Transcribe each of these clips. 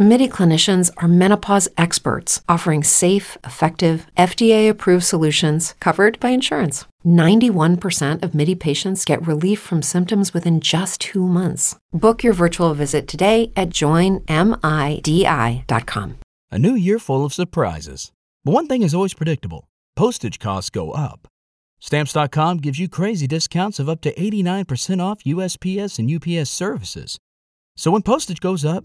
MIDI clinicians are menopause experts offering safe, effective, FDA approved solutions covered by insurance. 91% of MIDI patients get relief from symptoms within just two months. Book your virtual visit today at joinmidi.com. A new year full of surprises. But one thing is always predictable postage costs go up. Stamps.com gives you crazy discounts of up to 89% off USPS and UPS services. So when postage goes up,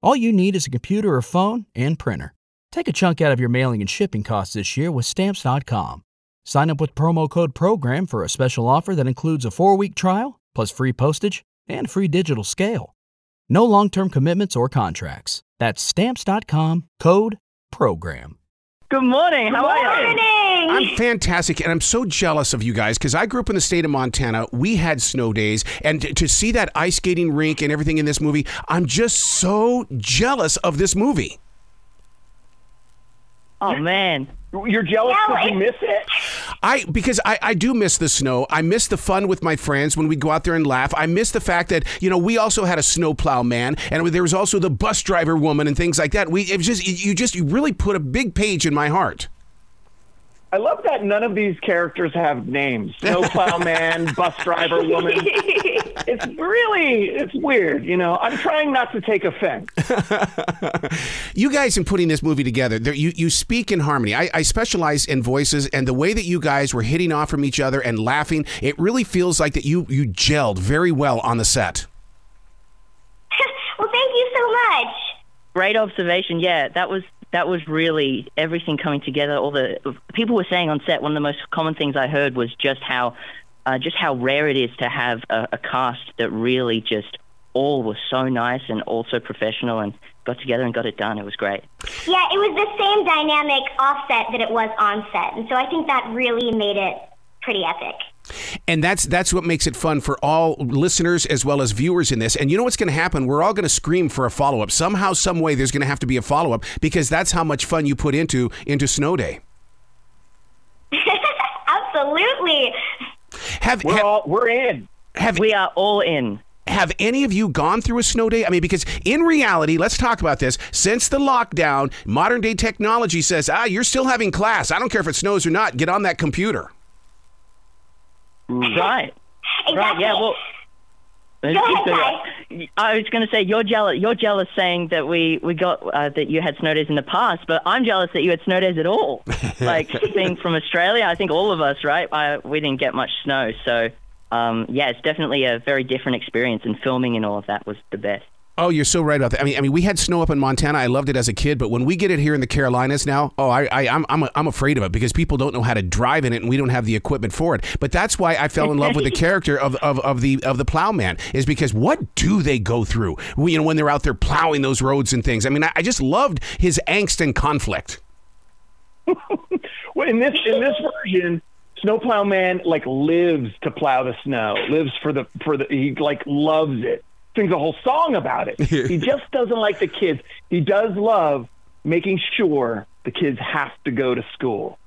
All you need is a computer or phone and printer. Take a chunk out of your mailing and shipping costs this year with Stamps.com. Sign up with promo code PROGRAM for a special offer that includes a four week trial, plus free postage and free digital scale. No long term commitments or contracts. That's Stamps.com code PROGRAM. Good morning. How are you? I'm fantastic, and I'm so jealous of you guys because I grew up in the state of Montana. We had snow days, and t- to see that ice skating rink and everything in this movie, I'm just so jealous of this movie. Oh man. You're jealous because you miss it? I because I, I do miss the snow. I miss the fun with my friends when we go out there and laugh. I miss the fact that you know we also had a snowplow man, and there was also the bus driver woman and things like that. We it was just you just you really put a big page in my heart. I love that none of these characters have names. Snowplow man, bus driver woman. It's really it's weird, you know. I'm trying not to take offense. You guys, in putting this movie together, there, you you speak in harmony. I, I specialize in voices, and the way that you guys were hitting off from each other and laughing, it really feels like that you you gelled very well on the set. well, thank you so much. Great observation. Yeah, that was that was really everything coming together. All the people were saying on set. One of the most common things I heard was just how uh, just how rare it is to have a, a cast that really just all was so nice and also professional and got together and got it done. It was great. Yeah, it was the same dynamic offset that it was on set, and so I think that really made it pretty epic. And that's that's what makes it fun for all listeners as well as viewers in this. And you know what's going to happen? We're all going to scream for a follow up. Somehow, some way, there's going to have to be a follow up because that's how much fun you put into into Snow Day. Absolutely. Have We're have, all we're in. have We are all in. have any of you gone through a snow day? I mean, because in reality, let's talk about this. Since the lockdown, modern day technology says, ah, you're still having class. I don't care if it snows or not. Get on that computer. Right. Exactly. Right. Yeah. Well. Go ahead, I was going to say you're jealous. You're jealous saying that we we got uh, that you had snow days in the past, but I'm jealous that you had snow days at all. like being from Australia, I think all of us, right? I, we didn't get much snow, so um, yeah, it's definitely a very different experience. And filming and all of that was the best. Oh, you're so right about that. I mean, I mean, we had snow up in Montana. I loved it as a kid, but when we get it here in the Carolinas now, oh, I, I I'm, I'm, I'm afraid of it because people don't know how to drive in it, and we don't have the equipment for it. But that's why I fell in love with the character of, of, of the of the plowman is because what do they go through? We- You know, when they're out there plowing those roads and things. I mean, I, I just loved his angst and conflict. Well, in this in this version, Snowplow Man like lives to plow the snow. Lives for the for the he like loves it. Sings a whole song about it. he just doesn't like the kids. He does love making sure the kids have to go to school.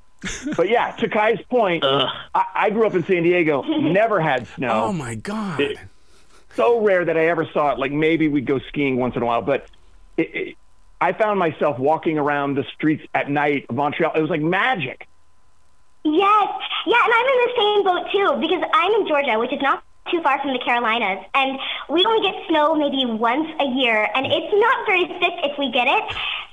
But yeah, to Kai's point, I, I grew up in San Diego, never had snow. Oh my god! It- so rare that I ever saw it. Like maybe we'd go skiing once in a while, but it, it, I found myself walking around the streets at night of Montreal. It was like magic. Yes. Yeah, and I'm in the same boat too because I'm in Georgia, which is not too far from the Carolinas, and we only get snow maybe once a year, and it's not very thick if we get it.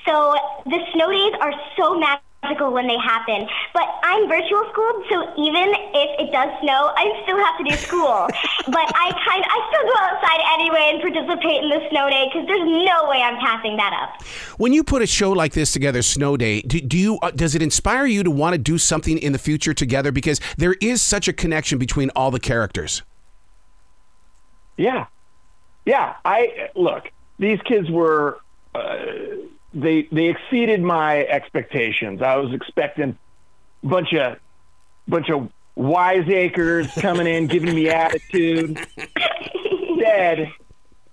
So the snow days are so magical when they happen. But I'm virtual schooled, so even if it does snow, I still have to do school. but I kind I still go outside anyway and participate in the snow day because there's no way I'm passing that up. When you put a show like this together, Snow Day, do, do you uh, does it inspire you to want to do something in the future together? Because there is such a connection between all the characters. Yeah, yeah. I look. These kids were uh, they they exceeded my expectations. I was expecting a bunch of bunch of wiseacres coming in, giving me attitude. Instead,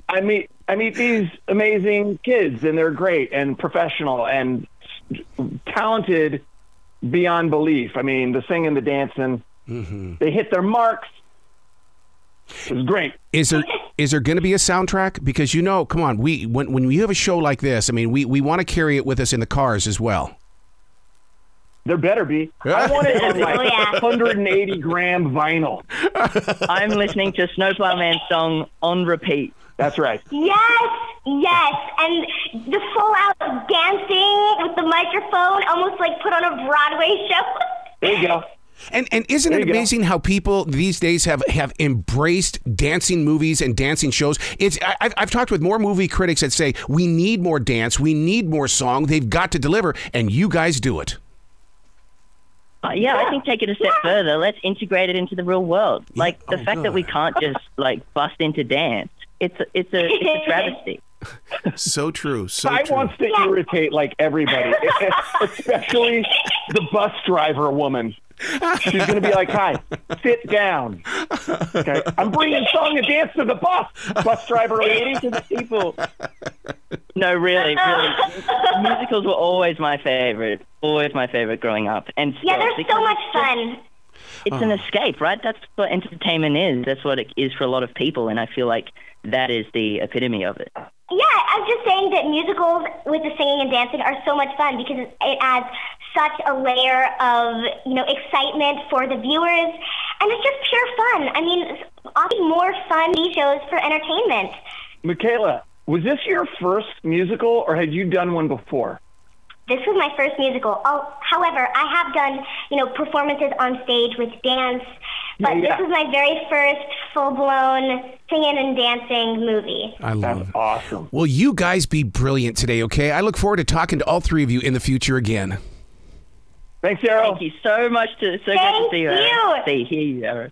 I meet I meet these amazing kids, and they're great and professional and talented beyond belief. I mean, the singing, the dancing, they hit their marks. It was great. Is there is there going to be a soundtrack? Because you know, come on, we when when you have a show like this, I mean, we we want to carry it with us in the cars as well. There better be. I want it on Oh, like yeah. 180 gram vinyl. I'm listening to Snowplow Man's song on repeat. That's right. Yes, yes, and the full out dancing with the microphone, almost like put on a Broadway show. There you go. And and isn't it you go. amazing how people these days have have embraced dancing movies and dancing shows? It's I, I've, I've talked with more movie critics that say we need more dance, we need more song. They've got to deliver, and you guys do it. Uh, yeah, I think take it a step further. Let's integrate it into the real world. Like the Oh, fact that we can't just like bust into dance. It's a, it's a it's a travesty. So true. So I true. wants to irritate like everybody, especially the bus driver woman. She's going to be like, "Hi, sit down." Okay, I'm bringing song and dance to the bus, bus driver lady. to the people. No, really, really. Musicals were always my favorite. Always my favorite growing up. And Yeah, they're so much fun. It's an oh. escape, right? That's what entertainment is. That's what it is for a lot of people, and I feel like that is the epitome of it. Yeah, I'm just saying that musicals with the singing and dancing are so much fun because it adds such a layer of you know excitement for the viewers, and it's just pure fun. I mean, it's often more fun TV shows for entertainment. Michaela, was this your first musical, or had you done one before? This was my first musical. Oh, however, I have done you know performances on stage with dance, but Yeah, yeah. this is my very first full-blown singing and dancing movie. I love That's it. awesome. Well, you guys be brilliant today, okay? I look forward to talking to all three of you in the future again. Thanks, Aaron. Thank you so much. To so great to see you. you. Aaron. See hear you, Aaron.